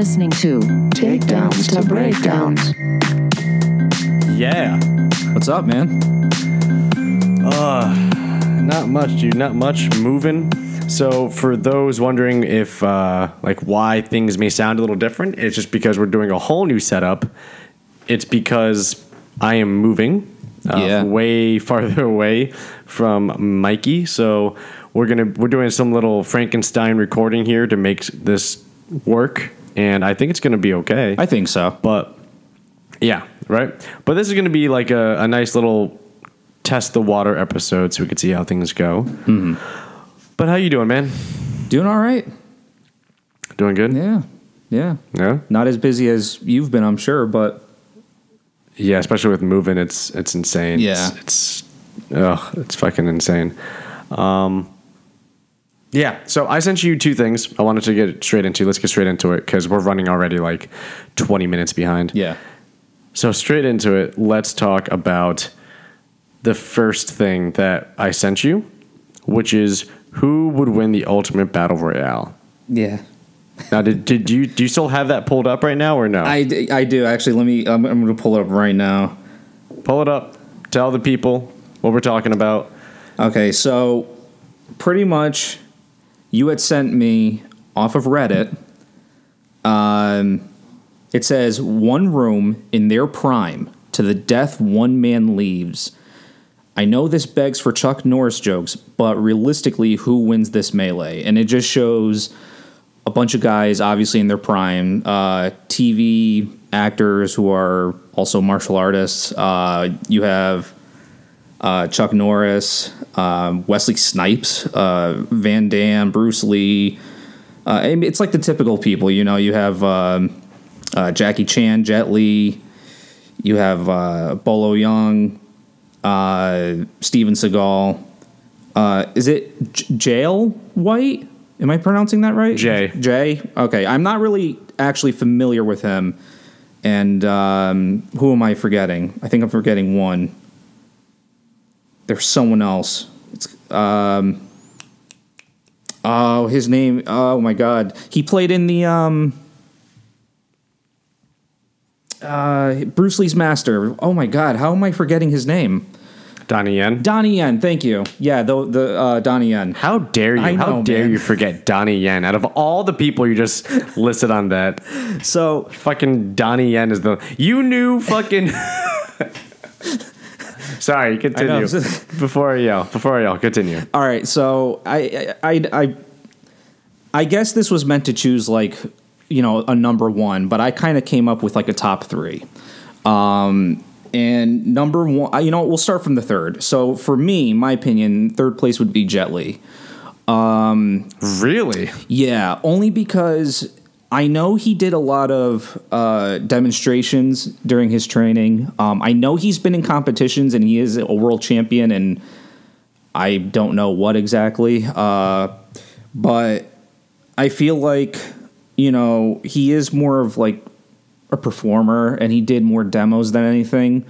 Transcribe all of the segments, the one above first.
You are listening to Takedowns to breakdowns. Yeah. What's up, man? Uh, not much, dude. Not much moving. So, for those wondering if, uh, like, why things may sound a little different, it's just because we're doing a whole new setup. It's because I am moving uh, Yeah. way farther away from Mikey. So, we're gonna we're doing some little Frankenstein recording here to make this work, and I think it's gonna be okay. I think so. But yeah, right. But this is going to be like a, a nice little test the water episode, so we can see how things go. Mm-hmm. But how you doing, man? Doing all right. Doing good? Yeah. Yeah. Yeah. Not as busy as you've been, I'm sure, but Yeah, especially with moving, it's it's insane. Yeah. it's, it's ugh, it's fucking insane. Um, yeah. So I sent you two things. I wanted to get straight into. Let's get straight into it because we're running already like twenty minutes behind. yeah. So straight into it, let's talk about the first thing that I sent you, which is who would win the ultimate battle royale. Yeah. Now, did, did you do you still have that pulled up right now or no? I, I do. Actually, let me, I'm, I'm going to pull it up right now. Pull it up. Tell the people what we're talking about. Okay, so pretty much you had sent me off of Reddit. Um, it says one room in their prime to the death one man leaves. I know this begs for Chuck Norris jokes, but realistically, who wins this melee? And it just shows a bunch of guys, obviously in their prime, uh, TV actors who are also martial artists. Uh, you have uh, Chuck Norris, um, Wesley Snipes, uh, Van Damme, Bruce Lee. Uh, it's like the typical people, you know. You have um, uh, Jackie Chan, Jet Li. You have uh, Bolo Yeung, uh, Steven Seagal. Uh, is it J- Jai White? Am I pronouncing that right? Jay. Jay. Okay, I'm not really actually familiar with him. And um, who am I forgetting? I think I'm forgetting one there's someone else. It's um oh his name oh my god he played in the um uh Bruce Lee's master. Oh my god, how am I forgetting his name? Donnie Yen. Donnie Yen, thank you. Yeah, the the uh, Donnie Yen. How dare you? I How dare man. you forget Donnie Yen? Out of all the people you just listed on that, So fucking Donnie Yen is the you knew fucking. Sorry, continue. before I yell, before I yell, continue. All right, so I, I, I, I guess this was meant to choose like you know a number one, but I kind of came up with like a top three. Um, and number one, you know, we'll start from the third. So for me, my opinion, third place would be Jet Li. Really? Yeah, only because I know he did a lot of uh, demonstrations during his training. Um, I know he's been in competitions and he is a world champion, and I don't know what exactly. Uh, but I feel like, you know, he is more of like a performer and he did more demos than anything.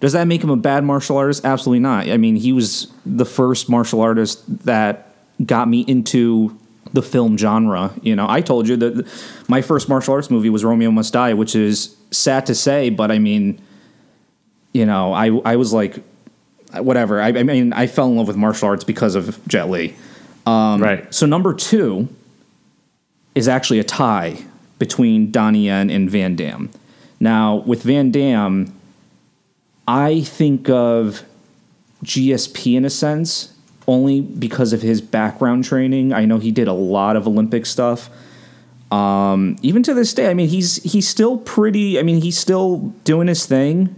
Does that make him a bad martial artist? Absolutely not. I mean, he was the first martial artist that got me into the film genre. You know, I told you that my first martial arts movie was Romeo Must Die, which is sad to say, but I mean, you know, I I was like, whatever. I, I mean, I fell in love with martial arts because of Jet Li. Um, right. So number two is actually a tie between Donnie Yen and Van Damme. Now, with Van Damme, I think of GSP in a sense, only because of his background training. I know he did a lot of Olympic stuff. Um, even to this day, I mean, he's he's still pretty. I mean, he's still doing his thing.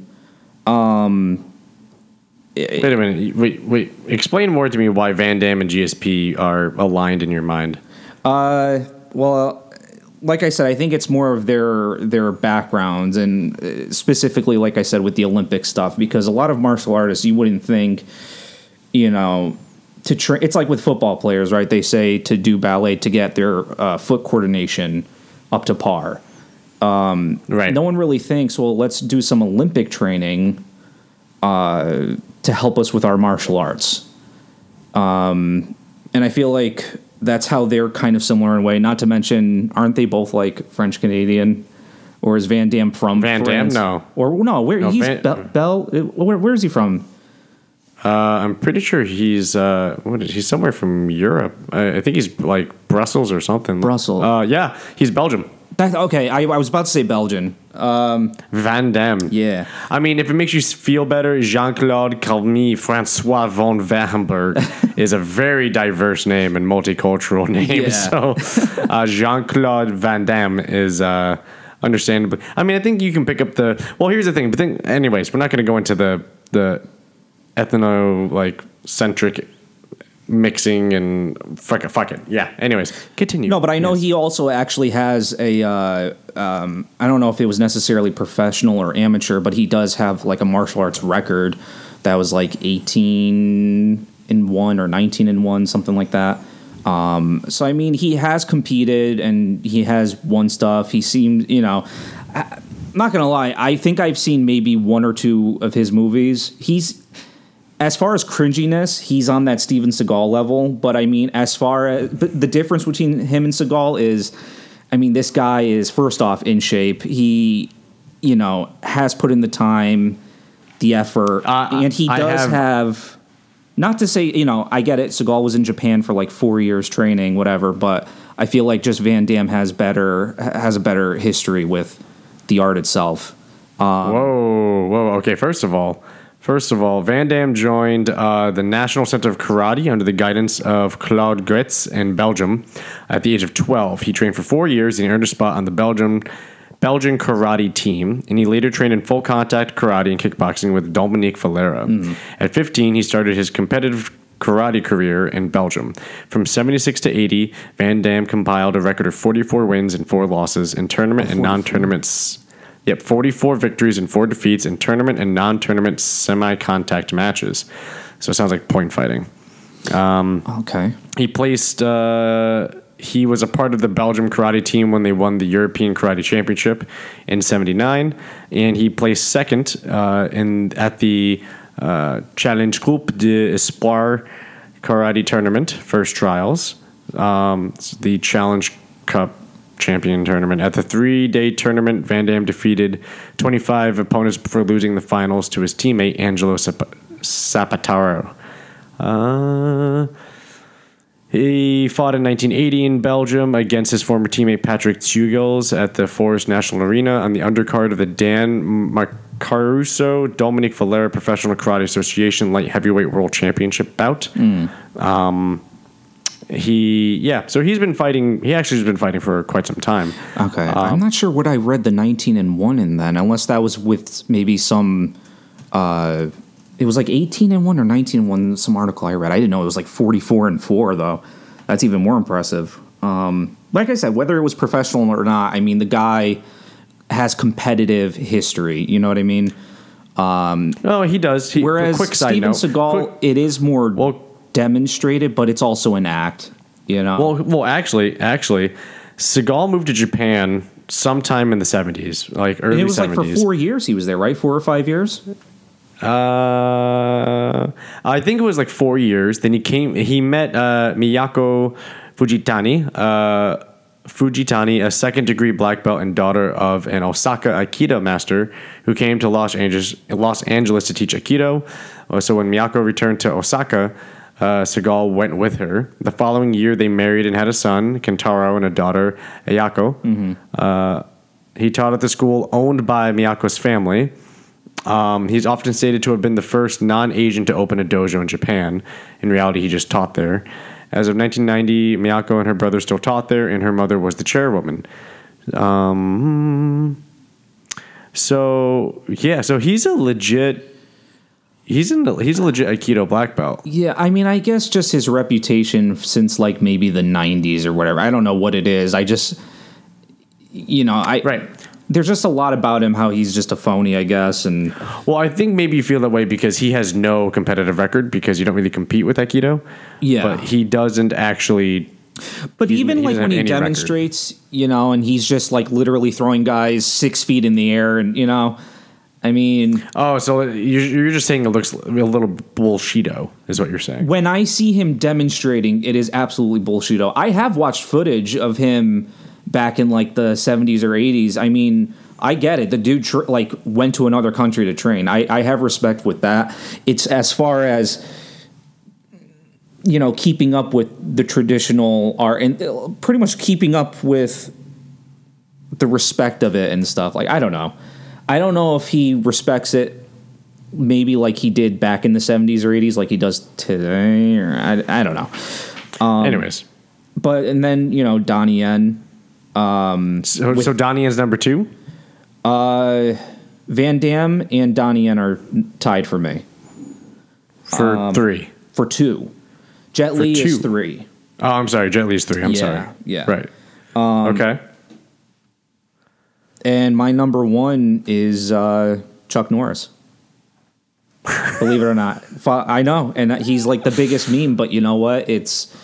Wait a minute. Wait, wait. Explain more to me why Van Damme and GSP are aligned in your mind. Uh, well, like I said, I think it's more of their their backgrounds, and uh, specifically, like I said, with the Olympic stuff, because a lot of martial artists, you wouldn't think, you know, to train. It's like with football players, right? They say to do ballet to get their uh, foot coordination up to par. Right. No one really thinks, well, let's do some Olympic training uh, to help us with our martial arts. Um, and I feel like that's how they're kind of similar in a way. Not to mention, aren't they both like French Canadian? Or is Van Damme from Van Damme? France? No. Or no, where No, he's Van- Bel, Bel where, where is he from? Uh, I'm pretty sure he's uh, what is, he's somewhere from Europe. I, I think he's like Brussels or something. Brussels. Uh, yeah, he's Belgium. That, okay, I, I was about to say Belgian. Van Damme. Yeah. I mean, if it makes you feel better, Jean Claude Calmy Francois von Wamberg is a very diverse name and multicultural name. Yeah. So, uh, Jean Claude Van Damme is uh, understandably. I mean, I think you can pick up the. Well, here's the thing. But think, anyways, we're not going to go into the the ethno like centric mixing and fuck it, fuck it. Yeah. Anyways, continue. No, but I know Yes. he also actually has a. Uh, um, I don't know if it was necessarily professional or amateur, but he does have like a martial arts record that was like eighteen in one or nineteen in one, something like that. Um, so I mean, he has competed and he has won stuff. He seemed, you know, I, I'm not gonna lie. I think I've seen maybe one or two of his movies. He's as far as cringiness, he's on that Steven Seagal level. But I mean, as far as but the difference between him and Seagal is, I mean, this guy is first off in shape. He, you know, has put in the time, the effort, Uh, and he I does have- have. Not to say, you know, I get it. Seagal was in Japan for like four years training, whatever. But I feel like just Van Damme has better has a better history with the art itself. Whoa, whoa. Okay, first of all, first of all, Van Damme joined uh, the National Center of Karate under the guidance of Claude Goetz in Belgium. At the age of 12, he trained for four years and he earned a spot on the Belgium Belgian karate team, and he later trained in full contact karate and kickboxing with Dominique Valera. At 15, he started his competitive karate career in Belgium. From 76 to 80, Van Damme compiled a record of 44 wins and 4 losses in tournament and non-tournaments Yep, 44 victories and 4 defeats in tournament and non tournament semi contact matches. So it sounds like point fighting. Okay. He placed, uh, he was a part of the Belgium karate team when they won the European Karate Championship in 79. And he placed second uh, in, at the uh, Challenge Groupe de Espoir karate tournament, first trials. Um, the Challenge Cup champion tournament. At the three day tournament, Van Damme defeated 25 opponents before losing the finals to his teammate Angelo Sap- Zapataro. Uh, he fought in 1980 in Belgium against his former teammate Patrick Teugels at the Forest National Arena on the undercard of the Dan Macaruso Dominique Valera Professional Karate Association Light Heavyweight World Championship bout. Um, he, yeah, so he's been fighting. He actually has been fighting for quite some time. Okay, I'm not sure what I read the 19 and one in then, unless that was with maybe some. Uh, it was like 18 and one or 19 and one. Some article I read. I didn't know it was like 44 and four though. That's even more impressive. Um, like I said, whether it was professional or not, I mean the guy has competitive history. You know what I mean? um Oh, he does. He, Whereas quick Steven note, Seagal, quick- it is more Well- demonstrated, but it's also an act. You know. Well, well, actually, actually, Seagal moved to Japan sometime in the seventies, like And early it was like for four years he was there, right? Four or five years. uh, I think it was like four years. Then he came. He met uh, Miyako Fujitani. Uh, Fujitani, a second degree black belt and daughter of an Osaka Aikido master who came to Los Angeles, Los Angeles to teach Aikido. Uh, So when Miyako returned to Osaka, uh, Seagal went with her. The following year, they married and had a son, Kentaro, and a daughter, Ayako. Uh, he taught at the school owned by Miyako's family. Um, he's often stated to have been the first non-Asian to open a dojo in Japan. In reality, he just taught there. As of 1990, Miyako and her brother still taught there, and her mother was the chairwoman. Um, so yeah, so he's a legit. He's in. He's a legit Aikido black belt. Yeah, I mean, I guess just his reputation since like maybe the '90s or whatever. I don't know what it is. I just, you know, I Right. There's just a lot about him how he's just a phony, I guess, and Well, I think maybe you feel that way because he has no competitive record because you don't really compete with Aikido. Yeah. but he doesn't actually. But He- even he like when he any record. demonstrates, you know, and he's just like literally throwing guys six feet in the air, and you know, I mean, Oh, so you're you're just saying it looks a little bullshito, is what you're saying? when I see him demonstrating, it is absolutely bullshit. I have watched footage of him back in like the 70s or 80s. I mean, I get it. The dude tr- like went to another country to train. I, I have respect with that. It's as far as you know, keeping up with the traditional art and uh, pretty much keeping up with the respect of it and stuff. Like I don't know. I don't know if he respects it maybe like he did back in the 70s or 80s like he does today or I, I don't know. Um, Anyways, But and then, you know, Donnie Yen, so, so Donnie is number two. uh Van Damme and Donnie Yen are tied for me for Um, three. for 2. Jet Li is 3. Oh, I'm sorry. Jet Li's three. I'm Yeah, sorry. yeah. Um, Right. okay. And my number 1 is uh Chuck Norris. Believe it or not. I know and he's like the biggest meme, but you know what? It's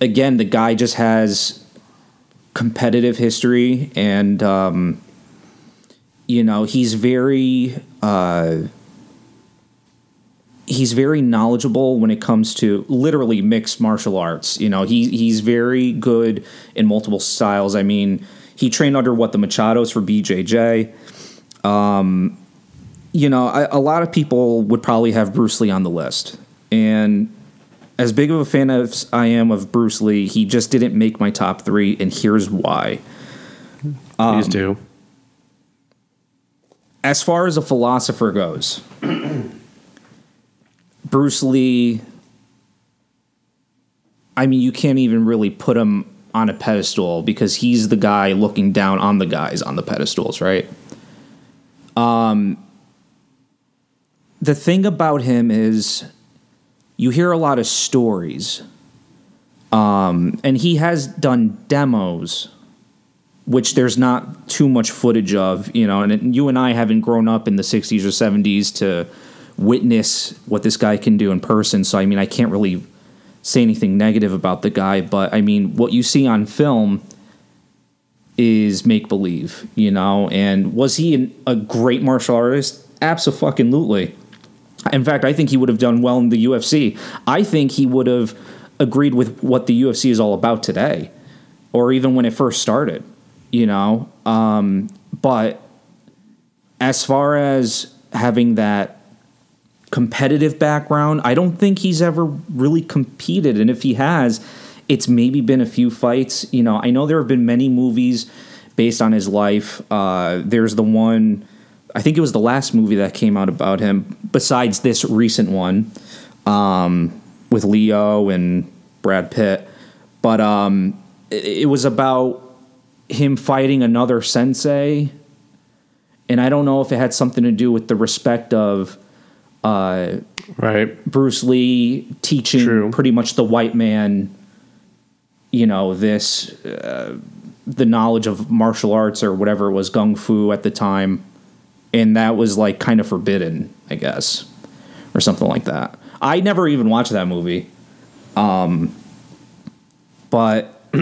again, the guy just has competitive history and um you know, he's very uh he's very knowledgeable when it comes to literally mixed martial arts. You know, he he's very good in multiple styles. I mean, he trained under what the Machados for BJJ. Um, you know, I, a lot of people would probably have Bruce Lee on the list, and as big of a fan as I am of Bruce Lee, he just didn't make my top three, and here's why. Um, Please do. as far as a philosopher goes, Bruce Lee, I mean, you can't even really put him on a pedestal because he's the guy looking down on the guys on the pedestals, right? Um, the thing about him is you hear a lot of stories. Um, and he has done demos which there's not too much footage of, you know, and you and I haven't grown up in the 60s or 70s to witness what this guy can do in person. So, I mean, I can't really say anything negative about the guy, but I mean, what you see on film is make believe, you know, and was he an, a great martial artist? Absolutely. In fact, I think he would have done well in the UFC. I think he would have agreed with what the UFC is all about today, or even when it first started you know um, but as far as having that competitive background. I don't think he's ever really competed and if he has it's maybe been a few fights. You know i know there have been many movies based on his life. Uh, there's the one i think it was the last movie that came out about him besides this recent one um, with leo and brad pitt. But um, it, it was about him fighting another sensei and i don't know if it had something to do with the respect of uh, Right. bruce lee teaching True. pretty much the white man you know this uh, the knowledge of martial arts or whatever it was gung fu at the time and that was like kind of forbidden i guess or something like that i never even watched that movie um, but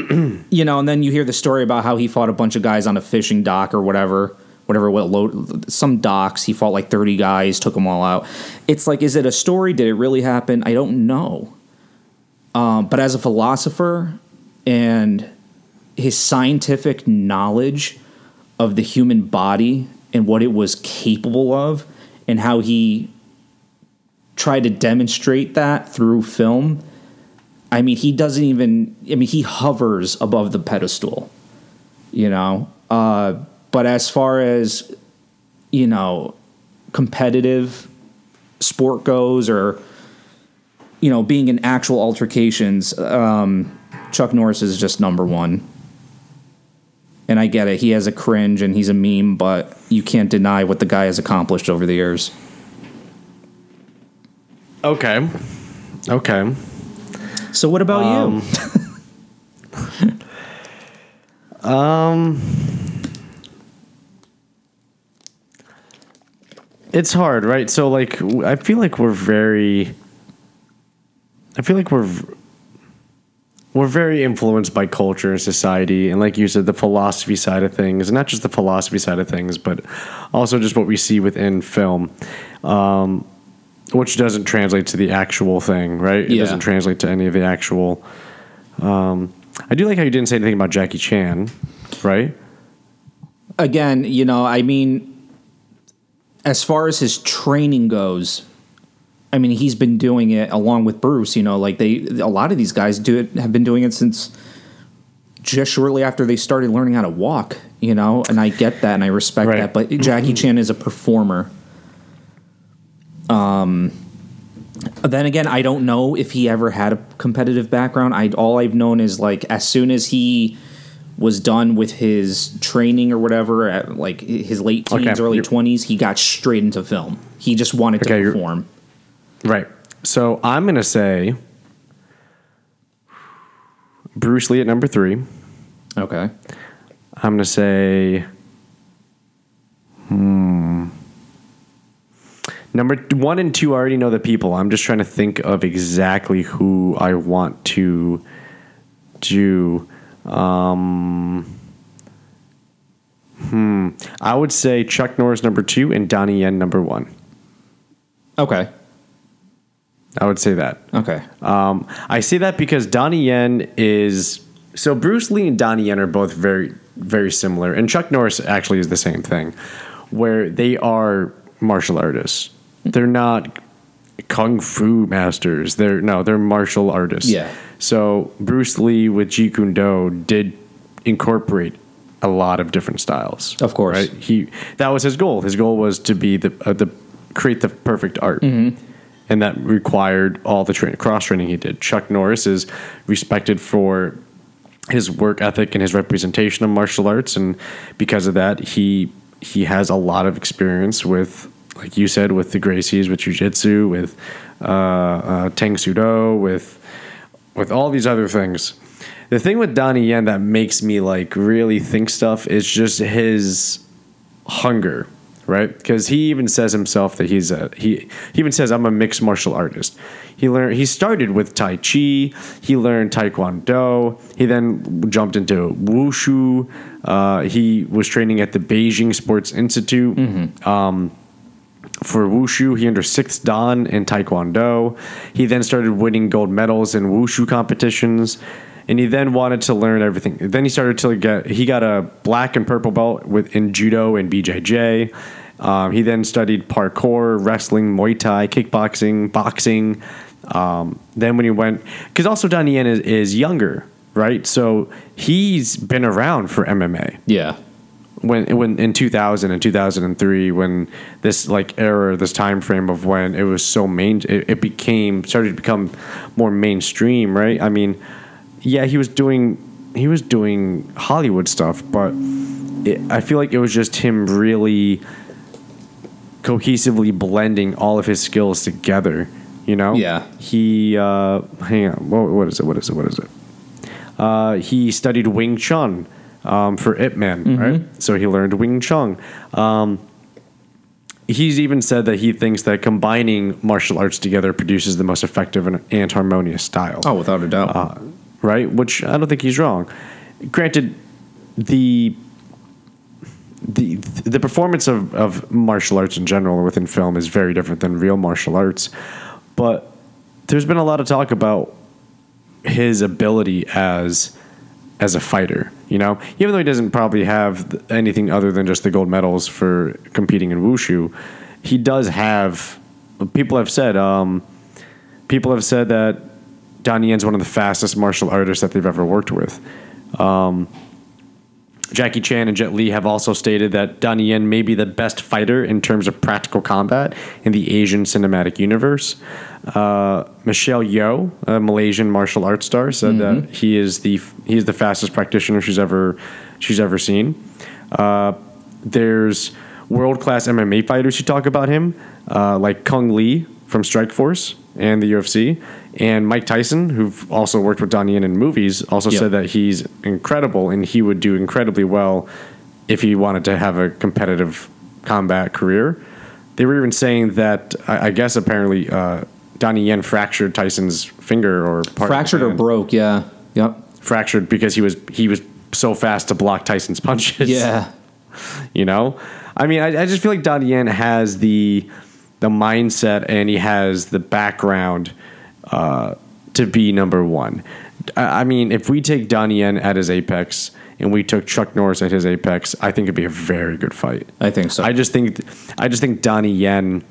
you know, and then you hear the story about how he fought a bunch of guys on a fishing dock or whatever, whatever, what load, some docks. He fought like thirty guys, took them all out. It's like, is it a story? Did it really happen? I don't know. Um, but as a philosopher and his scientific knowledge of the human body and what it was capable of, and how he tried to demonstrate that through film. I mean, he doesn't even. I mean, he hovers above the pedestal, you know. Uh, but as far as you know, competitive sport goes, or you know, being in actual altercations, um, Chuck Norris is just number one. And I get it; he has a cringe and he's a meme, but you can't deny what the guy has accomplished over the years. Okay. Okay. So, what about you? Um, you? It's hard, right? So like I feel like we're very I feel like we're we're very influenced by culture and society, and like you said, the philosophy side of things, and not just the philosophy side of things, but also just what we see within film, um, which doesn't translate to the actual thing, right? It Yeah. doesn't translate to any of the actual. Um, I do like how you didn't say anything about Jackie Chan, right? again, you know, I mean, as far as his training goes, I mean, he's been doing it along with Bruce. You know, like they, a lot of these guys do it, have been doing it since just shortly after they started learning how to walk. You know, and I get that and I respect Right. that. But Jackie Chan is a performer. Um. Then again, I don't know if he ever had a competitive background. I all I've known is like as soon as he was done with his training or whatever at like his late teens, Okay, early twenties, he got straight into film. He just wanted Okay, to perform. Right. So I'm gonna say Bruce Lee at number three. Okay. I'm gonna say, hmm. Number one and two, I already know the people. I'm just trying to think of exactly who I want to do. Um, hmm. I would say Chuck Norris number two and Donnie Yen number one. Okay. I would say that. Okay. Um, I say that because Donnie Yen is so Bruce Lee and Donnie Yen are both very very similar, and Chuck Norris actually is the same thing, where they are martial artists. They're not kung fu masters. They're no, they're martial artists. Yeah. So Bruce Lee with Jeet Kune Do did incorporate a lot of different styles. Of course. right? He that was his goal. His goal was to be the uh, the create the perfect art. And that required all the tra- cross training he did. Chuck Norris is respected for his work ethic and his representation of martial arts, and because of that, he he has a lot of experience with, like you said, with the Gracies, with jujitsu, with uh, uh, Tang Soo Do, with with all these other things. The thing with Donnie Yen that makes me like really think stuff is just his hunger, right? Because he even says himself that he's a he. He even says I'm a mixed martial artist. He learned. He started with Tai Chi. He learned Taekwondo. He then jumped into wushu. Uh, he was training at the Beijing Sports Institute. Um, for wushu. He earned sixth dan in taekwondo. He then started winning gold medals in wushu competitions, and he then wanted to learn everything. Then he started to get he got a black and purple belt with in judo and BJJ. Um, he then studied parkour, wrestling, Muay Thai, kickboxing, boxing. Um, then when he went, because also Donnie Yen is, is younger, right? So he's been around for MMA Yeah. When when in 2000 and 2003 when this like era this time frame of when it was so main it, it became started to become more mainstream right? I mean yeah he was doing he was doing hollywood stuff but it, i feel like it was just him really cohesively blending all of his skills together you know? Yeah. he uh hang on what, what is it what is it what is it? Uh, he studied Wing Chun um, for Ip Man, right? So he learned Wing Chun. Um, he's even said that he thinks that combining martial arts together produces the most effective and, and harmonious style. Oh, without a doubt. Uh, right? Which I don't think he's wrong. Granted, the the the performance of, of martial arts in general within film is very different than real martial arts, but there's been a lot of talk about his ability as as a fighter. You know, even though he doesn't probably have anything other than just the gold medals for competing in wushu, he does have. People have said, um, people have said that Donnie Yen's one of the fastest martial artists that they've ever worked with. Um, Jackie Chan and Jet Li have also stated that Donnie Yen may be the best fighter in terms of practical combat in the Asian cinematic universe. Uh, Michelle Yeoh, a Malaysian martial arts star, said that he is the he is the fastest practitioner she's ever she's ever seen. Uh, there's world class MMA fighters who talk about him, uh, like Cung Le from Strike Force and the UFC, and Mike Tyson, who've also worked with Donnie Yen in movies, also Yep. said that he's incredible and he would do incredibly well if he wanted to have a competitive combat career. They were even saying that I, I guess apparently uh, Donnie Yen fractured Tyson's finger or part of Fractured or broke, yeah. Yep. fractured because he was he was so fast to block Tyson's punches. Yeah. You know, I mean, I, I just feel like Donnie Yen has the the mindset and he has the background uh, to be number one. I mean, if we take Donnie Yen at his apex and we took Chuck Norris at his apex, I think it'd be a very good fight. I think so. I just think I just think Donnie Yen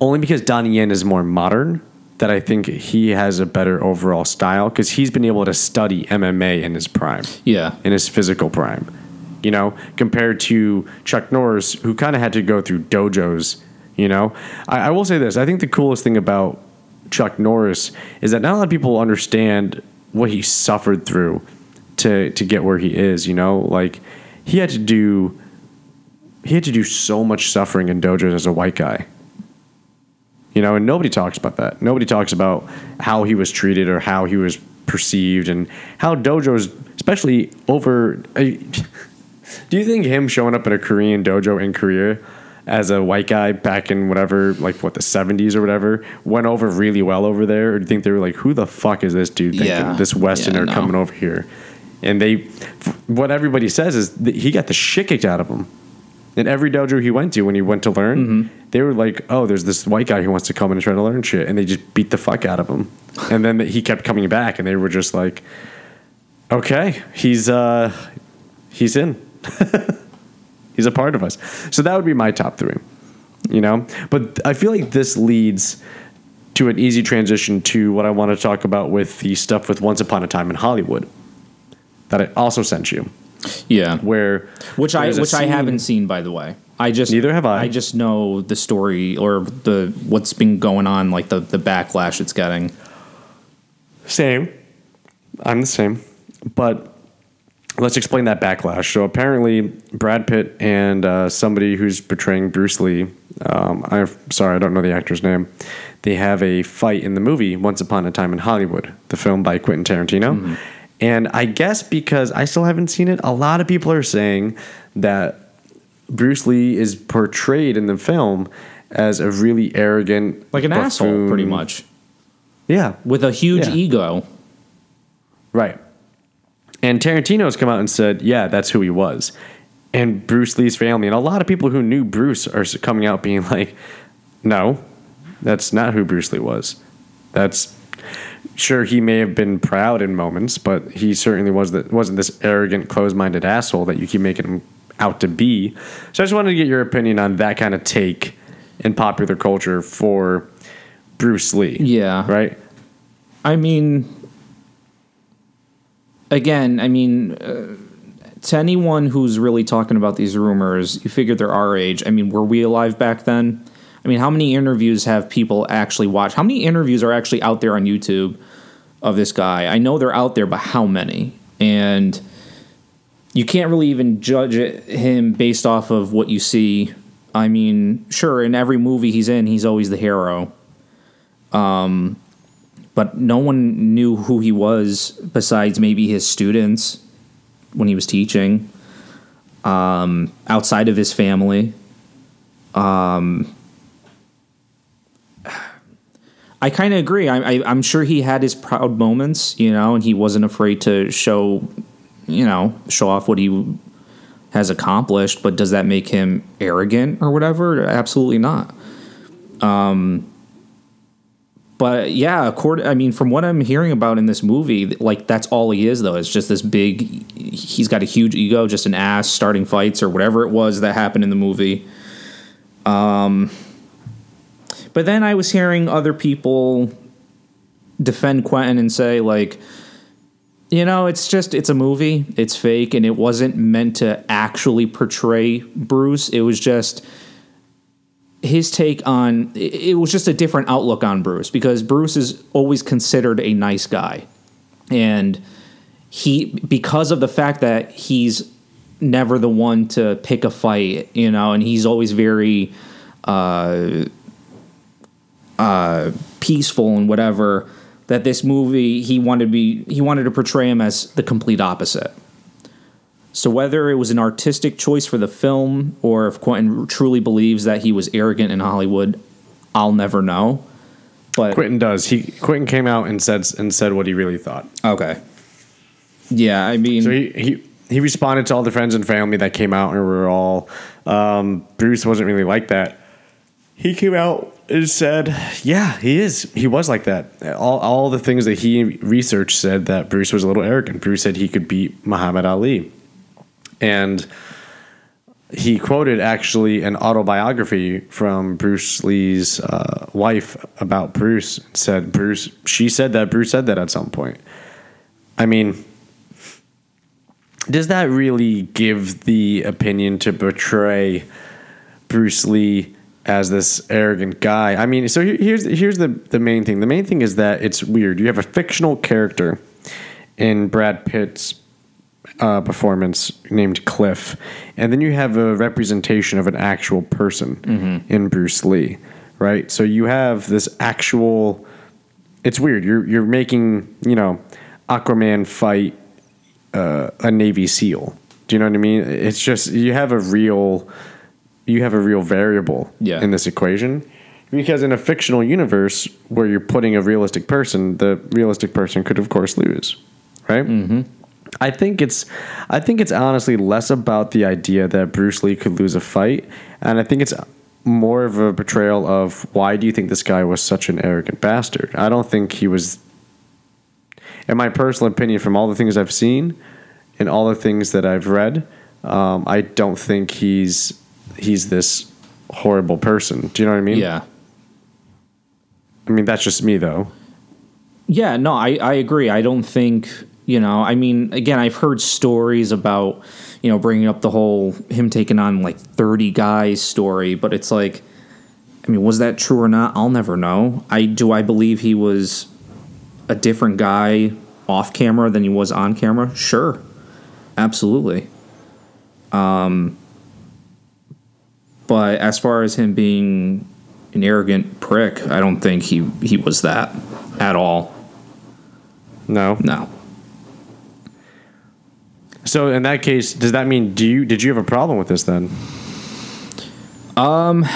only because Donnie Yen is more modern that I think he has a better overall style because he's been able to study MMA in his prime yeah. in his physical prime. You know, compared to Chuck Norris, who kind of had to go through dojos. You know, I, I will say this: I think the coolest thing about Chuck Norris is that not a lot of people understand what he suffered through to to get where he is. You know, like he had to do he had to do so much suffering in dojos as a white guy. You know, and nobody talks about that. Nobody talks about how he was treated or how he was perceived and how dojos, especially over. uh, Do you think him showing up in a Korean dojo in Korea as a white guy back in whatever, like what the 70s or whatever, went over really well over there? Or do you think they were like, who the fuck is this dude thinking, Yeah. this Westerner Yeah, no. coming over here? And they, what everybody says is that he got the shit kicked out of him. In every dojo he went to when he went to learn, Mm-hmm. they were like, "Oh, there's this white guy who wants to come in and try to learn shit," and they just beat the fuck out of him. and then he kept coming back, and they were just like, "Okay, he's uh, he's in. he's a part of us." So that would be my top three, you know. But I feel like this leads to an easy transition to what I want to talk about with the stuff with Once Upon a Time in Hollywood that I also sent you, Yeah. where Which I which I haven't seen by the way. I just Neither have I. I just know the story or the what's been going on, like the the backlash it's getting. Same. I'm the same. But let's explain that backlash. So apparently, Brad Pitt and uh, somebody who's portraying Bruce Lee, um, I'm sorry, I don't know the actor's name, they have a fight in the movie Once Upon a Time in Hollywood, the film by Quentin Tarantino. And I guess because I still haven't seen it, a lot of people are saying that Bruce Lee is portrayed in the film as a really arrogant, Like an asshole, pretty much. Yeah, With a huge Yeah. ego. Right. And Tarantino's come out and said, yeah, that's who he was. And Bruce Lee's family and a lot of people who knew Bruce are coming out being like, no, that's not who Bruce Lee was. That's sure he may have been proud in moments, but he certainly was that wasn't this arrogant, closed-minded asshole that you keep making him out to be. So I just wanted to get your opinion on that kind of take in popular culture for Bruce Lee. Yeah. Right? I mean, again, I mean, uh, to anyone who's really talking about these rumors, you figure they're our age. I mean, were we alive back then? I mean, how many interviews have people actually watched? How many interviews are actually out there on YouTube of this guy? I know they're out there, but how many? And you can't really even judge it, him based off of what you see. I mean, sure, in every movie he's in, he's always the hero but no one knew who he was besides maybe his students when he was teaching um, outside of his family. Um, i kind of agree. I, i'm sure he had his proud moments you know and he wasn't afraid to show you know show off what he has accomplished but does that make him arrogant or whatever? Absolutely not but yeah, I mean, from what I'm hearing about in this movie, like that's all he is, though. It's just this big. He's got a huge ego, just an ass starting fights or whatever it was that happened in the movie. Um, but then I was hearing other people defend Quentin and say like, you know, it's just it's a movie, it's fake, and it wasn't meant to actually portray Bruce. It was just his take on it was just a different outlook on Bruce because Bruce is always considered a nice guy. And he because of the fact that he's never the one to pick a fight, you know, and he's always very uh uh peaceful and whatever that this movie he wanted to be he wanted to portray him as the complete opposite. So whether it was an artistic choice for the film or if Quentin truly believes that he was arrogant in Hollywood, I'll never know. but Quentin does. He Quentin came out and said and said what he really thought. okay. Yeah, I mean, So he he he responded to all the friends and family that came out and were all um, Bruce wasn't really like that. He came out and said, "Yeah, he is. He was like that. All all the things that he researched said that Bruce was a little arrogant. Bruce said he could beat Muhammad Ali, and." He quoted actually an autobiography from Bruce Lee's uh, wife about Bruce. Said Bruce, she said that Bruce said that at some point. I mean, does that really give the opinion to portray Bruce Lee as this arrogant guy? I mean, so here's here's the the main thing. The main thing is that it's weird. You have a fictional character in Brad Pitt's uh, performance named Cliff, and then you have a representation of an actual person in Bruce Lee, right? So you have this actual. It's weird. You're you're making you know Aquaman fight uh, a Navy SEAL. Do you know what I mean? It's just you have a real you have a real variable Yeah. in this equation. Because in a fictional universe where you're putting a realistic person, the realistic person could of course lose, right? Mm-hmm. I think it's I think it's honestly less about the idea that Bruce Lee could lose a fight, and I think it's more of a portrayal of why do you think this guy was such an arrogant bastard? I don't think he was in my personal opinion, from all the things I've seen and all the things that I've read, um, I don't think he's he's this horrible person. Do you know what I mean? yeah. I mean that's just me though. Yeah, no, I, I agree. I don't think, you know, I mean, again, I've heard stories about, you know, bringing up the whole him taking on like 30 guys story, but it's like, I mean, was that true or not? I'll never know. I do I believe he was a different guy off camera than he was on camera? Sure. Absolutely. Um but as far as him being an arrogant prick, I don't think he he was that at all. No. No. So in that case, does that mean do you did you have a problem with this then? Um,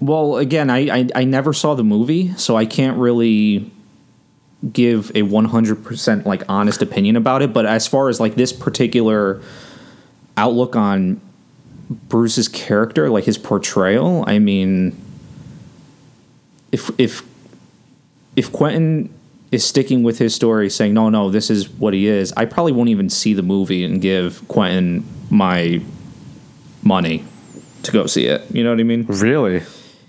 well, again, I, I I never saw the movie, so I can't really give a 100% like honest opinion about it, but as far as like this particular outlook on Bruce's character, like his portrayal, I mean if if if Quentin is sticking with his story saying no no this is what he is, I probably won't even see the movie and give Quentin my money to go see it. You know what I mean? Really?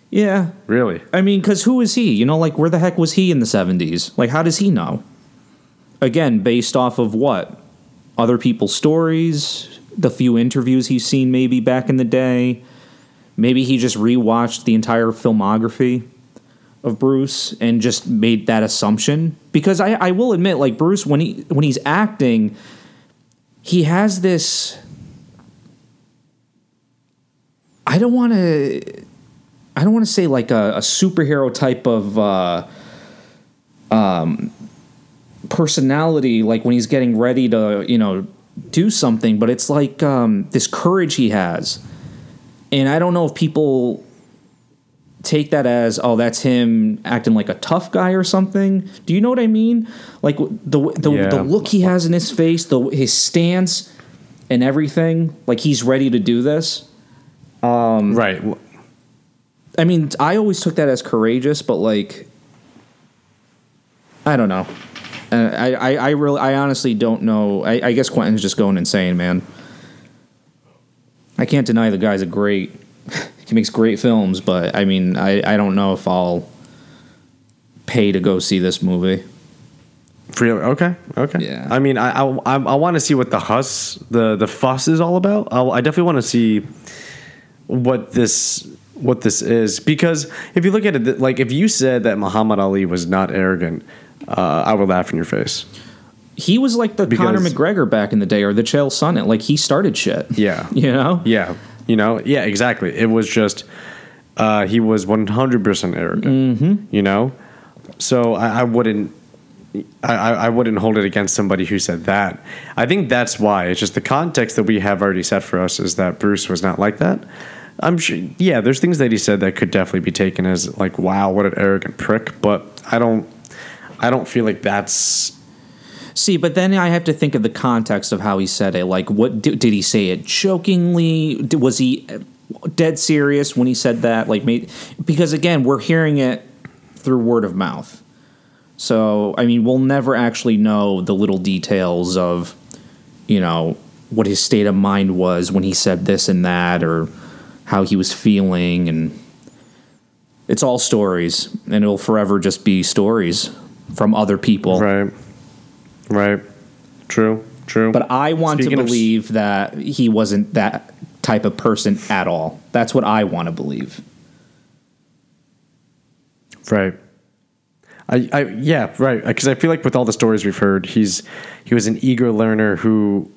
Yeah. Really? I mean, because who is he? You know, like where the heck was he in the 70s? Like, how does he know? Again, based off of what? Other people's stories, the few interviews he's seen maybe back in the day. Maybe he just rewatched the entire filmography of Bruce and just made that assumption. Because I, I will admit, like Bruce, when he when he's acting, he has this. I don't want to. I don't want to say like a, a superhero type of uh, um, personality, like when he's getting ready to, you know, do something, but it's like um, this courage he has. And I don't know if people take that as, oh, that's him acting like a tough guy or something. Do you know what I mean? Like the the, Yeah. the look he has in his face, the his stance, and everything. Like he's ready to do this. right. I mean, I always took that as courageous, but like, I don't know. Uh, I, I, I really, I honestly don't know. I, I guess Quentin's just going insane, man. I can't deny the guy's a great. He makes great films, but I mean, I, I don't know if I'll pay to go see this movie. Really? Okay. Okay. Yeah. I mean, I I, I want to see what the huss the the fuss is all about. I, I definitely want to see what this what this is because if you look at it, like if you said that Muhammad Ali was not arrogant, uh, I would laugh in your face. He was like the Conor McGregor back in the day, or the Chael Sonnen. Like he started shit. Yeah. You know. Yeah. You know. Yeah. Exactly. It was just uh, he was one hundred percent arrogant. Mm-hmm. You know. So I, I wouldn't. I, I I wouldn't hold it against somebody who said that. I think that's why. It's just the context that we have already set for us is that Bruce was not like that. I'm sure. Yeah, there's things that he said that could definitely be taken as like, wow, what an arrogant prick. But I don't, I don't feel like that's See, but then I have to think of the context of how he said it. Like, what did, did he say it jokingly? Was he uh, dead serious when he said that? Like, made, because again, we're hearing it through word of mouth. So, I mean, we'll never actually know the little details of, you know, what his state of mind was when he said this and that, or how he was feeling, and it's all stories, and it'll forever just be stories from other people. right, right, true, true. But I want Speaking to s- believe that he wasn't that type of person at all. That's what I want to believe. Right. I, I yeah right because I feel like with all the stories we've heard he's he was an eager learner who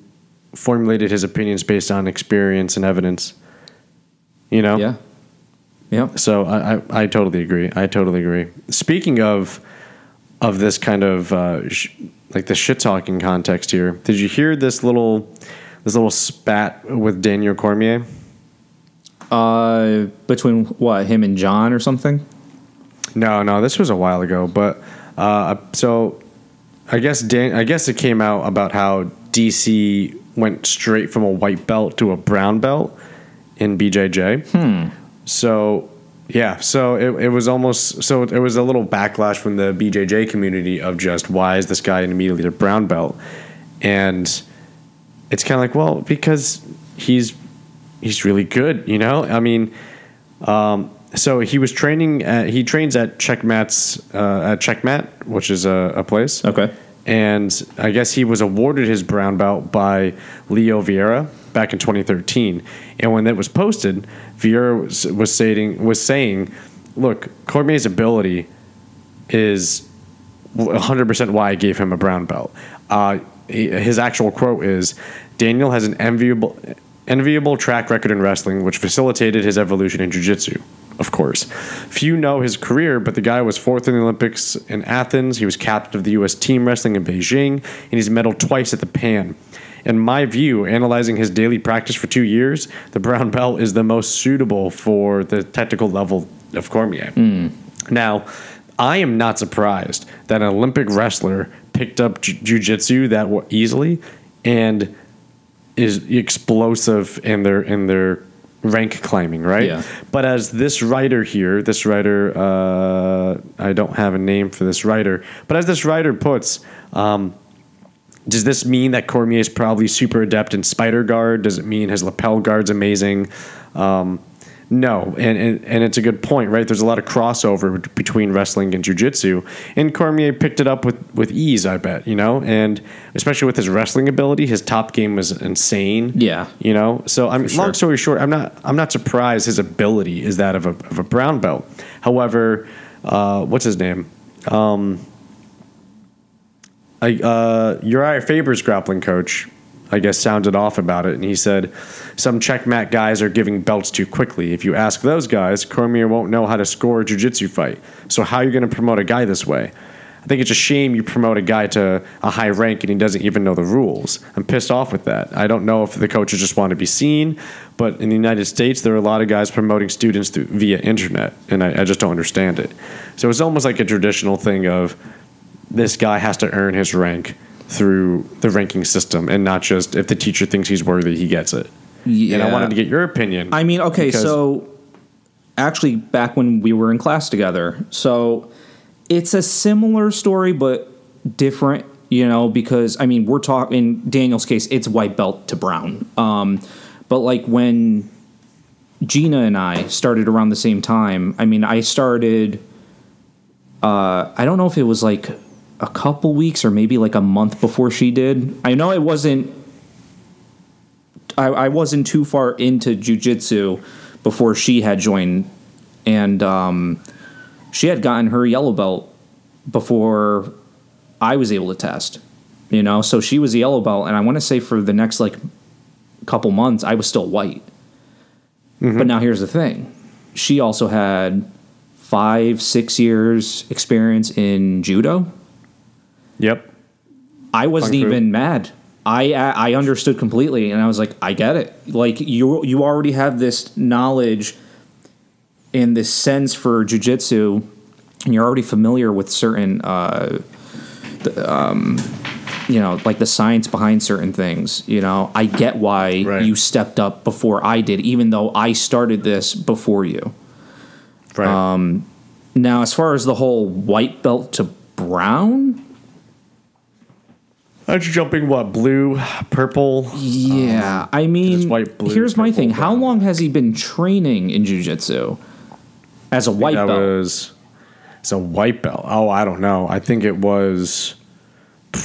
formulated his opinions based on experience and evidence. You know. Yeah. Yeah. So I, I, I totally agree. I totally agree. Speaking of of this kind of uh, sh- like the shit talking context here, did you hear this little this little spat with Daniel Cormier? Uh, between what him and John or something? No, no, this was a while ago. But uh, so I guess Dan, I guess it came out about how DC went straight from a white belt to a brown belt in BJJ. Hmm. So yeah, so it, it was almost so it was a little backlash from the BJJ community of just why is this guy immediately a brown belt, and it's kind of like well because he's he's really good, you know. I mean, um, so he was training. At, he trains at Checkmat's uh, at Checkmat, which is a, a place. Okay. And I guess he was awarded his brown belt by Leo Vieira back in 2013. And when that was posted, Vieira was, was saying was saying, "Look, Cormier's ability is 100% why I gave him a brown belt." Uh, his actual quote is, "Daniel has an enviable enviable track record in wrestling, which facilitated his evolution in jiu-jitsu." Of course, few know his career, but the guy was fourth in the Olympics in Athens. He was captain of the U.S. team wrestling in Beijing, and he's medaled twice at the Pan. In my view, analyzing his daily practice for two years, the brown belt is the most suitable for the technical level of Cormier. Now, I am not surprised that an Olympic wrestler picked up ju- jujitsu that easily and is explosive in their in their rank climbing, right? Yeah. But as this writer here, this writer, uh, I don't have a name for this writer, but as this writer puts, um, does this mean that Cormier is probably super adept in spider guard? Does it mean his lapel guard's amazing? Um, no, and, and and it's a good point, right? There's a lot of crossover between wrestling and jujitsu, and Cormier picked it up with with ease, I bet, you know, and especially with his wrestling ability, his top game was insane. Yeah. you know. So I'm For long story short, I'm not I'm not surprised his ability is that of a of a brown belt. However, uh, what's his name? I, uh, Urijah Faber's grappling coach, I guess, sounded off about it, and he said, "Some checkmat guys are giving belts too quickly. If you ask those guys, Cormier won't know how to score a jiu-jitsu fight. So how are you going to promote a guy this way?" I think it's a shame you promote a guy to a high rank and he doesn't even know the rules. I'm pissed off with that. I don't know if the coaches just want to be seen, but in the United States, there are a lot of guys promoting students through, via internet, and I, I just don't understand it. So it's almost like a traditional thing of this guy has to earn his rank through the ranking system and not just if the teacher thinks he's worthy, he gets it. And I wanted to get your opinion. I mean, okay, so actually, back when we were in class together, so it's a similar story, but different, you know, because I mean, we're talking in Daniel's case, it's white belt to brown. Um, but like when Gina and I started around the same time, I mean, I started, uh, I don't know if it was like a couple weeks or maybe like a month before she did. I know it wasn't I, I wasn't too far into jujitsu before she had joined, and um, she had gotten her yellow belt before I was able to test. You know, so she was a yellow belt, and I want to say for the next like couple months, I was still white. But now here's the thing: she also had five, six years experience in judo. Yep. I wasn't even mad I I understood completely, and I was like, I get it. Like you you already have this knowledge and this sense for jujitsu, and you're already familiar with certain, uh, the, um, you know, like the science behind certain things. You know, I get why Right. you stepped up before I did, even though I started this before you. Right. Um, Now, as far as the whole white belt to brown, Aren't you jumping what blue, purple? Yeah, um, I mean, white, blue, here's my purple, thing: how long has he been training in jujitsu as a white that belt? was it's a white belt. Oh, I don't know. I think it was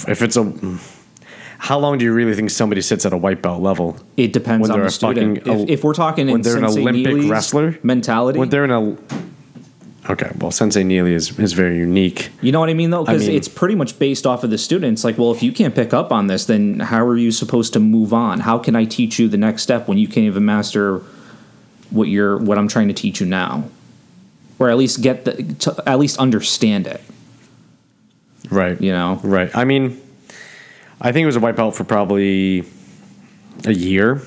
if it's a how long do you really think somebody sits at a white belt level? it depends when on the student. fucking- if, if we're talking when in they're an Olympic Neely's wrestler? mentality, When they're in a Okay, well Sensei Neely is, is very unique. you know what I mean, though, because mean- it's pretty much based off of the students. Like, well, if you can't pick up on this, then how are you supposed to move on? How can I teach you the next step when you can't even master what you're what I'm trying to teach you now, or at least get the to, at least understand it? Right. You know, Right. I mean I think it was a belt for probably a year.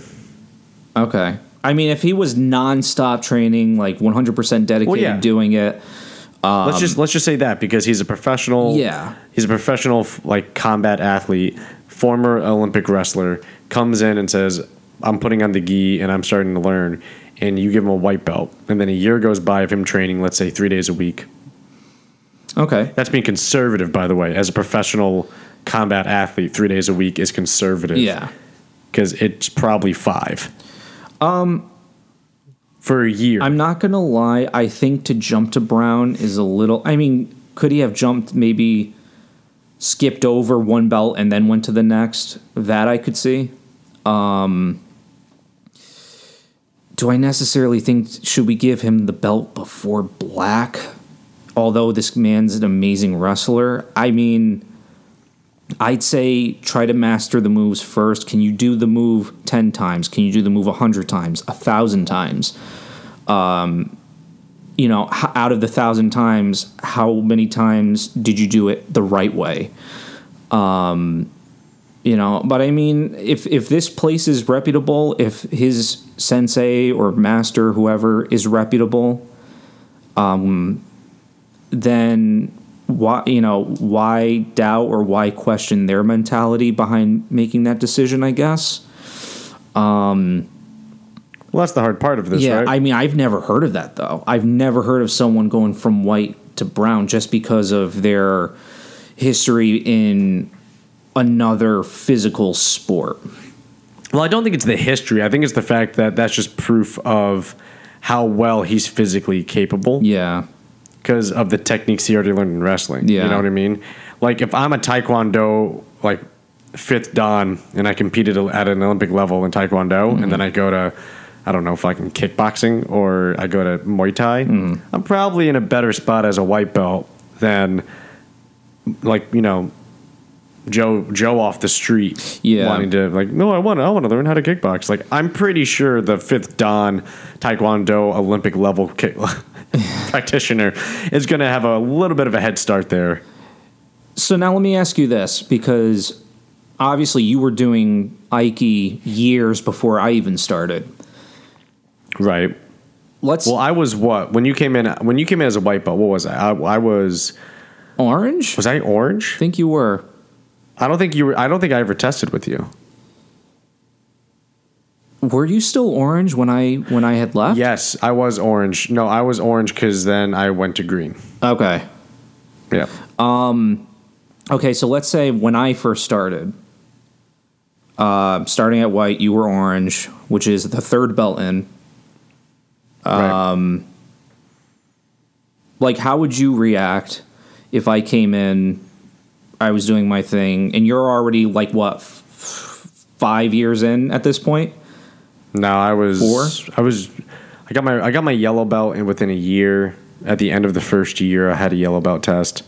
Okay. I mean, if he was nonstop training, like 100% dedicated Well, yeah. doing it, let's just let's just say that because he's a professional. Um, Yeah. he's a professional like combat athlete, former Olympic wrestler. Comes in and says, "I'm putting on the gi and I'm starting to learn." And you give him a white belt, and then a year goes by of him training. Let's say three days a week. okay. That's being conservative, by the way. As a professional combat athlete, three days a week is conservative. Yeah. because it's probably five. Um, for a year. I'm not going to lie. I think to jump to Brown is a little. I mean, could he have jumped maybe skipped over one belt and then went to the next? That I could see. Um, do I necessarily think should we give him the belt before black? Although this man's an amazing wrestler, I mean, I'd say try to master the moves first. Can you do the move 10 times? Can you do the move 100 times, 1,000 times? Um, you know, out of the 1,000 times, how many times did you do it the right way? Um, you know, but I mean, if if this place is reputable, if his sensei or master, whoever is reputable, um, then why you know why doubt or why question their mentality behind making that decision? I guess. um well, that's the hard part of this, yeah, right? I mean, I've never heard of that though. I've never heard of someone going from white to brown just because of their history in another physical sport. Well, I don't think it's the history. I think it's the fact that that's just proof of how well he's physically capable Yeah. Because of the techniques he already learned in wrestling. Yeah. You know what I mean? Like if I'm a Taekwondo like fifth dan and I competed at an Olympic level in Taekwondo and mm-hmm. then I go to I don't know if I can kickboxing or I go to Muay Thai, mm-hmm. I'm probably in a better spot as a white belt than like, you know, Joe Joe off the street Yeah. wanting to like no I want to I want to learn how to kickbox like I'm pretty sure the fifth dan taekwondo Olympic level kick practitioner is going to have a little bit of a head start there So now let me ask you this because obviously you were doing Aiki years before I even started. right Let's well I was what when you came in when you came in as a white belt what was I I, I was orange? was I orange I think you were. I don't think you were I don't think I ever tested with you Were you still orange when I when I had left? yes I was orange no I was orange because then I went to green Okay. yeah Um. Okay, so let's say when I first started, uh, starting at white, you were orange, which is the third belt in. right. Like, how would you react if I came in, I was doing my thing, and you're already like what, f- five years in at this point? No, I was Four? I was I got my I got my yellow belt and within a year at the end of the first year I had a yellow belt test.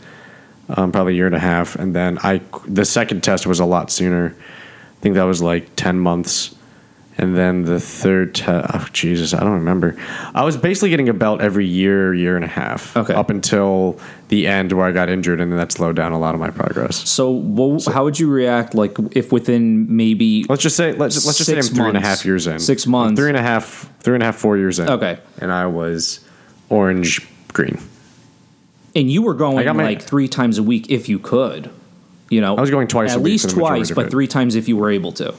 Um, probably a year and a half and then I the second test was a lot sooner. I think that was like 10 months And then the third, te- oh Jesus, I don't remember. I was basically getting a belt every year, year and a half, Okay. up until the end where I got injured, and then that slowed down a lot of my progress. So, what, how would you react, like, if within maybe Let's just say let's let's just say I'm three and a half years in. Six months. Three and a half, three and a half, four years in. Okay. And I was orange green. and you were going my- like three times a week if you could? You know, I was going twice at least twice, but three times if you were able to.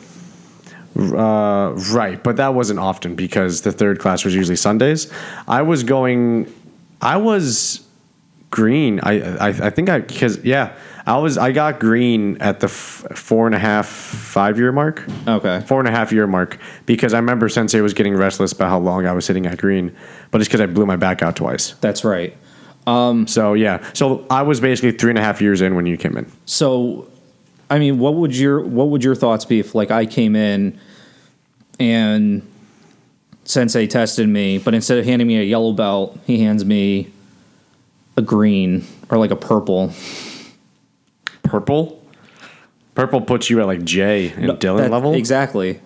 Uh, right, but that wasn't often because the third class was usually Sundays. I was going, I was green. I I, I think I because yeah, I was I got green at the f- four and a half five year mark. Okay. Four and a half year mark because I remember Sensei was getting restless about how long I was sitting at green, but it's because I blew my back out twice. That's right. So yeah, so I was basically three and a half years in when you came in. So, I mean, what would your what would your thoughts be if like I came in and Sensei tested me, but instead of handing me a yellow belt, he hands me a green or like a purple. Purple, purple puts you at like Jay and Dylan That- level. Exactly.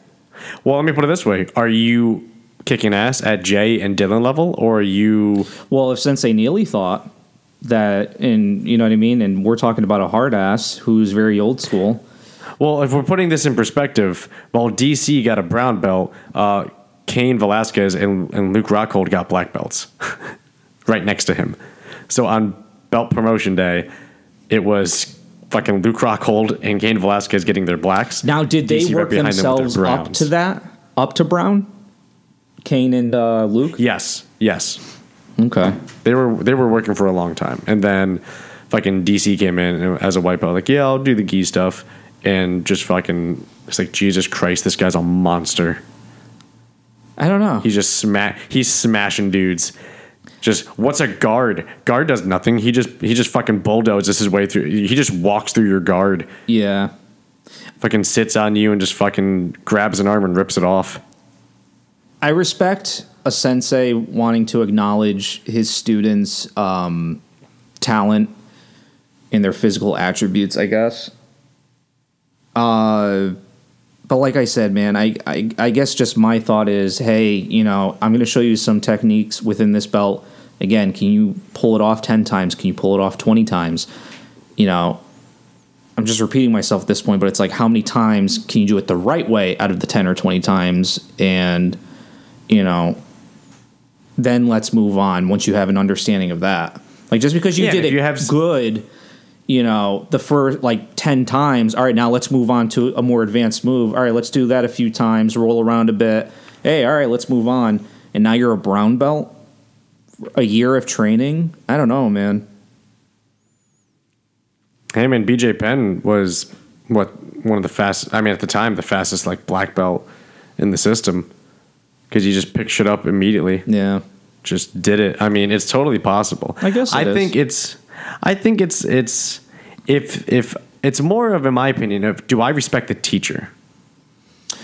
Well, let me put it this way: Are you kicking ass at Jay and Dylan level, or are you? Well, if Sensei Neely thought that, and you know what I mean, and we're talking about a hard ass who's very old school. Well, if we're putting this in perspective, while DC got a brown belt, uh, Cain Velasquez and, and Luke Rockhold got black belts, right next to him. So on belt promotion day, it was fucking Luke Rockhold and Cain Velasquez getting their blacks. Now, did they DC right work them themselves up to that? Up to Brown? Cain and uh, Luke? Yes, yes. Okay. they were they were working for a long time, and then fucking DC came in and as a white belt, like yeah, I'll do the gi stuff, and just fucking it's like Jesus Christ, this guy's a monster. I don't know. He's just sma- he's smashing dudes. Just what's a guard? Guard does nothing. He just he just fucking bulldozes his way through. He just walks through your guard, yeah. fucking sits on you, and just fucking grabs an arm and rips it off. I respect a sensei wanting to acknowledge his students' um, talent and their physical attributes, I guess. Uh, but like I said, man, I, I, I guess just my thought is, hey, you know, I'm going to show you some techniques within this belt. Again, can you pull it off 10 times? Can you pull it off 20 times? You know, I'm just repeating myself at this point, but it's like how many times can you do it the right way out of the 10 or 20 times? And, you know, then let's move on once you have an understanding of that. Like just because you Yeah, did if it you have good, you know, the first like 10 times, all right, now let's move on to a more advanced move. All right, let's do that a few times, roll around a bit. Hey, all right, let's move on. And now you're a brown belt? A year of training? I don't know, man. Hey man, BJ Penn was what one of the fast. I mean, at the time, the fastest like black belt in the system because he just picked shit up immediately. Yeah. Just did it. I mean, it's totally possible. I guess I is. think it's. I think it's it's if if it's more of in my opinion of do I respect the teacher?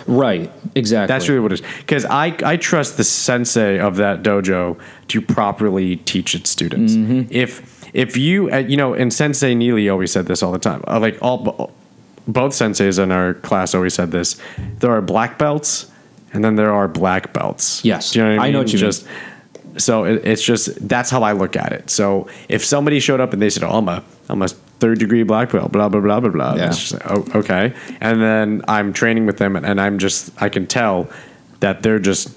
Right. Exactly. That's really what it is. Because I, I trust the sensei of that dojo to properly teach its students. Mm-hmm. If if you uh, you know, and Sensei Neely always said this all the time. Uh, like all both senseis in our class always said this. There are black belts, and then there are black belts. Yes. Do you know what I I know what you mean. just, So it, it's just that's how I look at it. So if somebody showed up and they said, "Oh, I'm a I'm a third degree black belt," blah blah blah blah blah. Yeah. It's just like, oh, okay. And then I'm training with them, and, and I'm just I can tell that they're just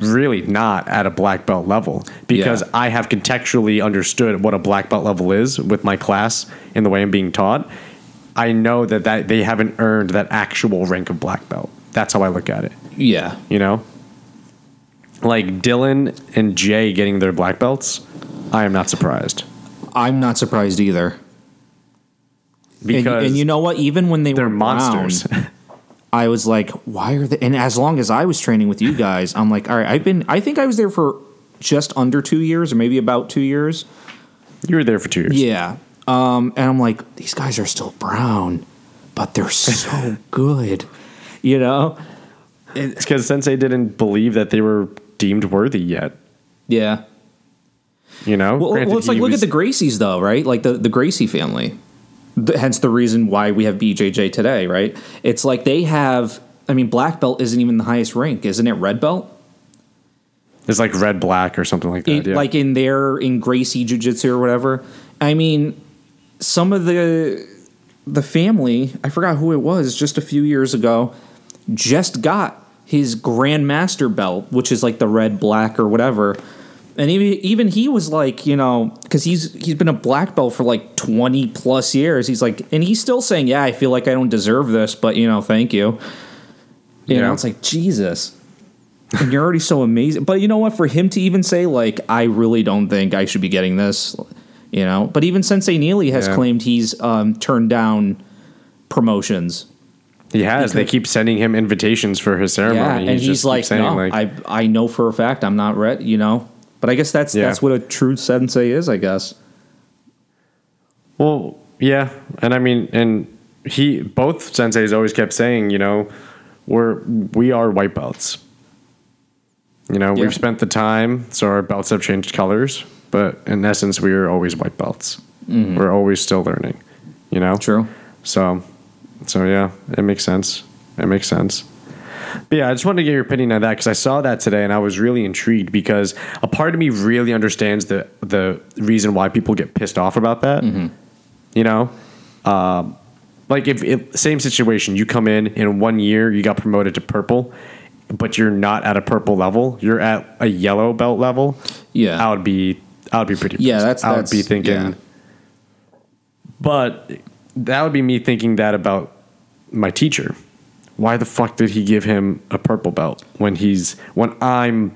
really not at a black belt level because Yeah. I have contextually understood what a black belt level is with my class and the way I'm being taught. I know that, that they haven't earned that actual rank of black belt. That's how I look at it. Yeah. You know? Like Dylan and Jay getting their black belts, I am not surprised. I'm not surprised either. And, Because and you know what? Even when they they're were monsters. brown, I was like, why are they? And as long as I was training with you guys, I'm like, all right, I've been. I think I was there for just under two years, or maybe about two years. you were there for two years. Yeah. Um, and I'm like, these guys are still brown, but they're so good. You know? It's because Sensei didn't believe that they were deemed worthy yet. Yeah. You know? Well, Granted, well it's like look was- at the Gracies though, right? Like the the Gracie family. The- hence the reason why we have BJJ today, right? It's like they have I mean, black belt isn't even the highest rank, isn't it? Red belt, It's like red black or something like that. in, yeah. like in their in Gracie Jiu Jitsu or whatever. I mean, some of the the family, I forgot who it was, just a few years ago, just got his grandmaster belt, which is like the red black or whatever. And even even he was like, you know, because he's he's been a black belt for like twenty plus years. He's like, and he's still saying, "Yeah, I feel like I don't deserve this, but you know, thank you." You Yeah. know, it's like Jesus, and you're already so amazing. But you know what? For him to even say like, "I really don't think I should be getting this," you know. But even Sensei Neely has Yeah. claimed he's um, turned down promotions. He has. They keep sending him invitations for his ceremony. Yeah, and He he's just like, saying, no, like, I I know for a fact I'm not ready. You know, but I guess that's Yeah. that's what a true sensei is. I guess. Well, yeah, and I mean, and he both senseis always kept saying, you know, we're we are white belts. You know, Yeah. we've spent the time, so our belts have changed colors, but in essence, we are always white belts. Mm-hmm. We're always still learning. You know, True. So, so yeah, it makes sense. It makes sense. But yeah, I just wanted to get your opinion on that because I saw that today and I was really intrigued because a part of me really understands the the reason why people get pissed off about that. You know, um, like if, if same situation, you come in in one year, you got promoted to purple, but you're not at a purple level, you're at a yellow belt level. Yeah. I would be, I would be pretty. Yeah, that's- I would be thinking. yeah. But that would be me thinking that about my teacher. Why the fuck did he give him a purple belt when he's when I'm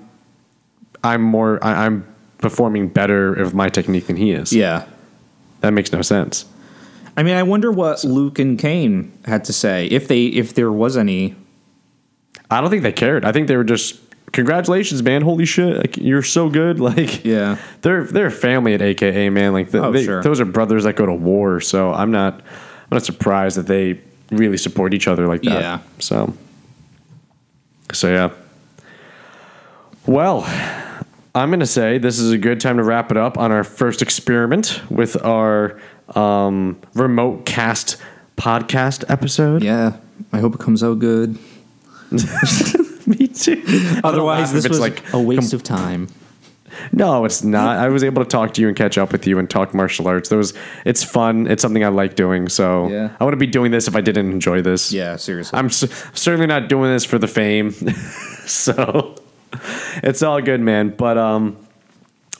I'm more I, I'm performing better with my technique than he is. Yeah. That makes no sense. I mean, I wonder what Luke and Cain had to say if they if there was any. I don't think they cared. I think they were just congratulations, man. Holy shit, like, you're so good. Like Yeah. they're they're family at AKA, man. Like the, Oh, they- sure. those are brothers that go to war. So I'm not I'm not surprised that they really support each other like that. Yeah. So so yeah. Well, I'm gonna say this is a good time to wrap it up on our first experiment with our um, remote cast podcast episode. Yeah. I hope it comes out good. Me too. Otherwise, this was like a waste of time. No, it's not. I was able to talk to you and catch up with you and talk martial arts. There was, it's fun. It's something I like doing. So Yeah. I wouldn't be doing this if I didn't enjoy this. Yeah, seriously. I'm c- certainly not doing this for the fame. so it's all good, man. But um,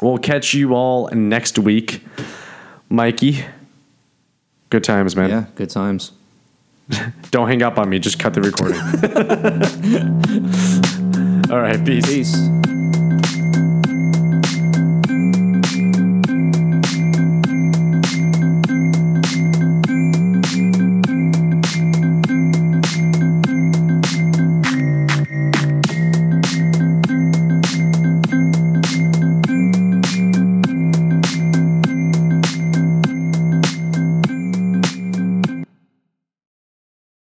we'll catch you all next week, Mikey. Good times, man. yeah, good times. Don't hang up on me. Just cut the recording. all right. Peace. Peace.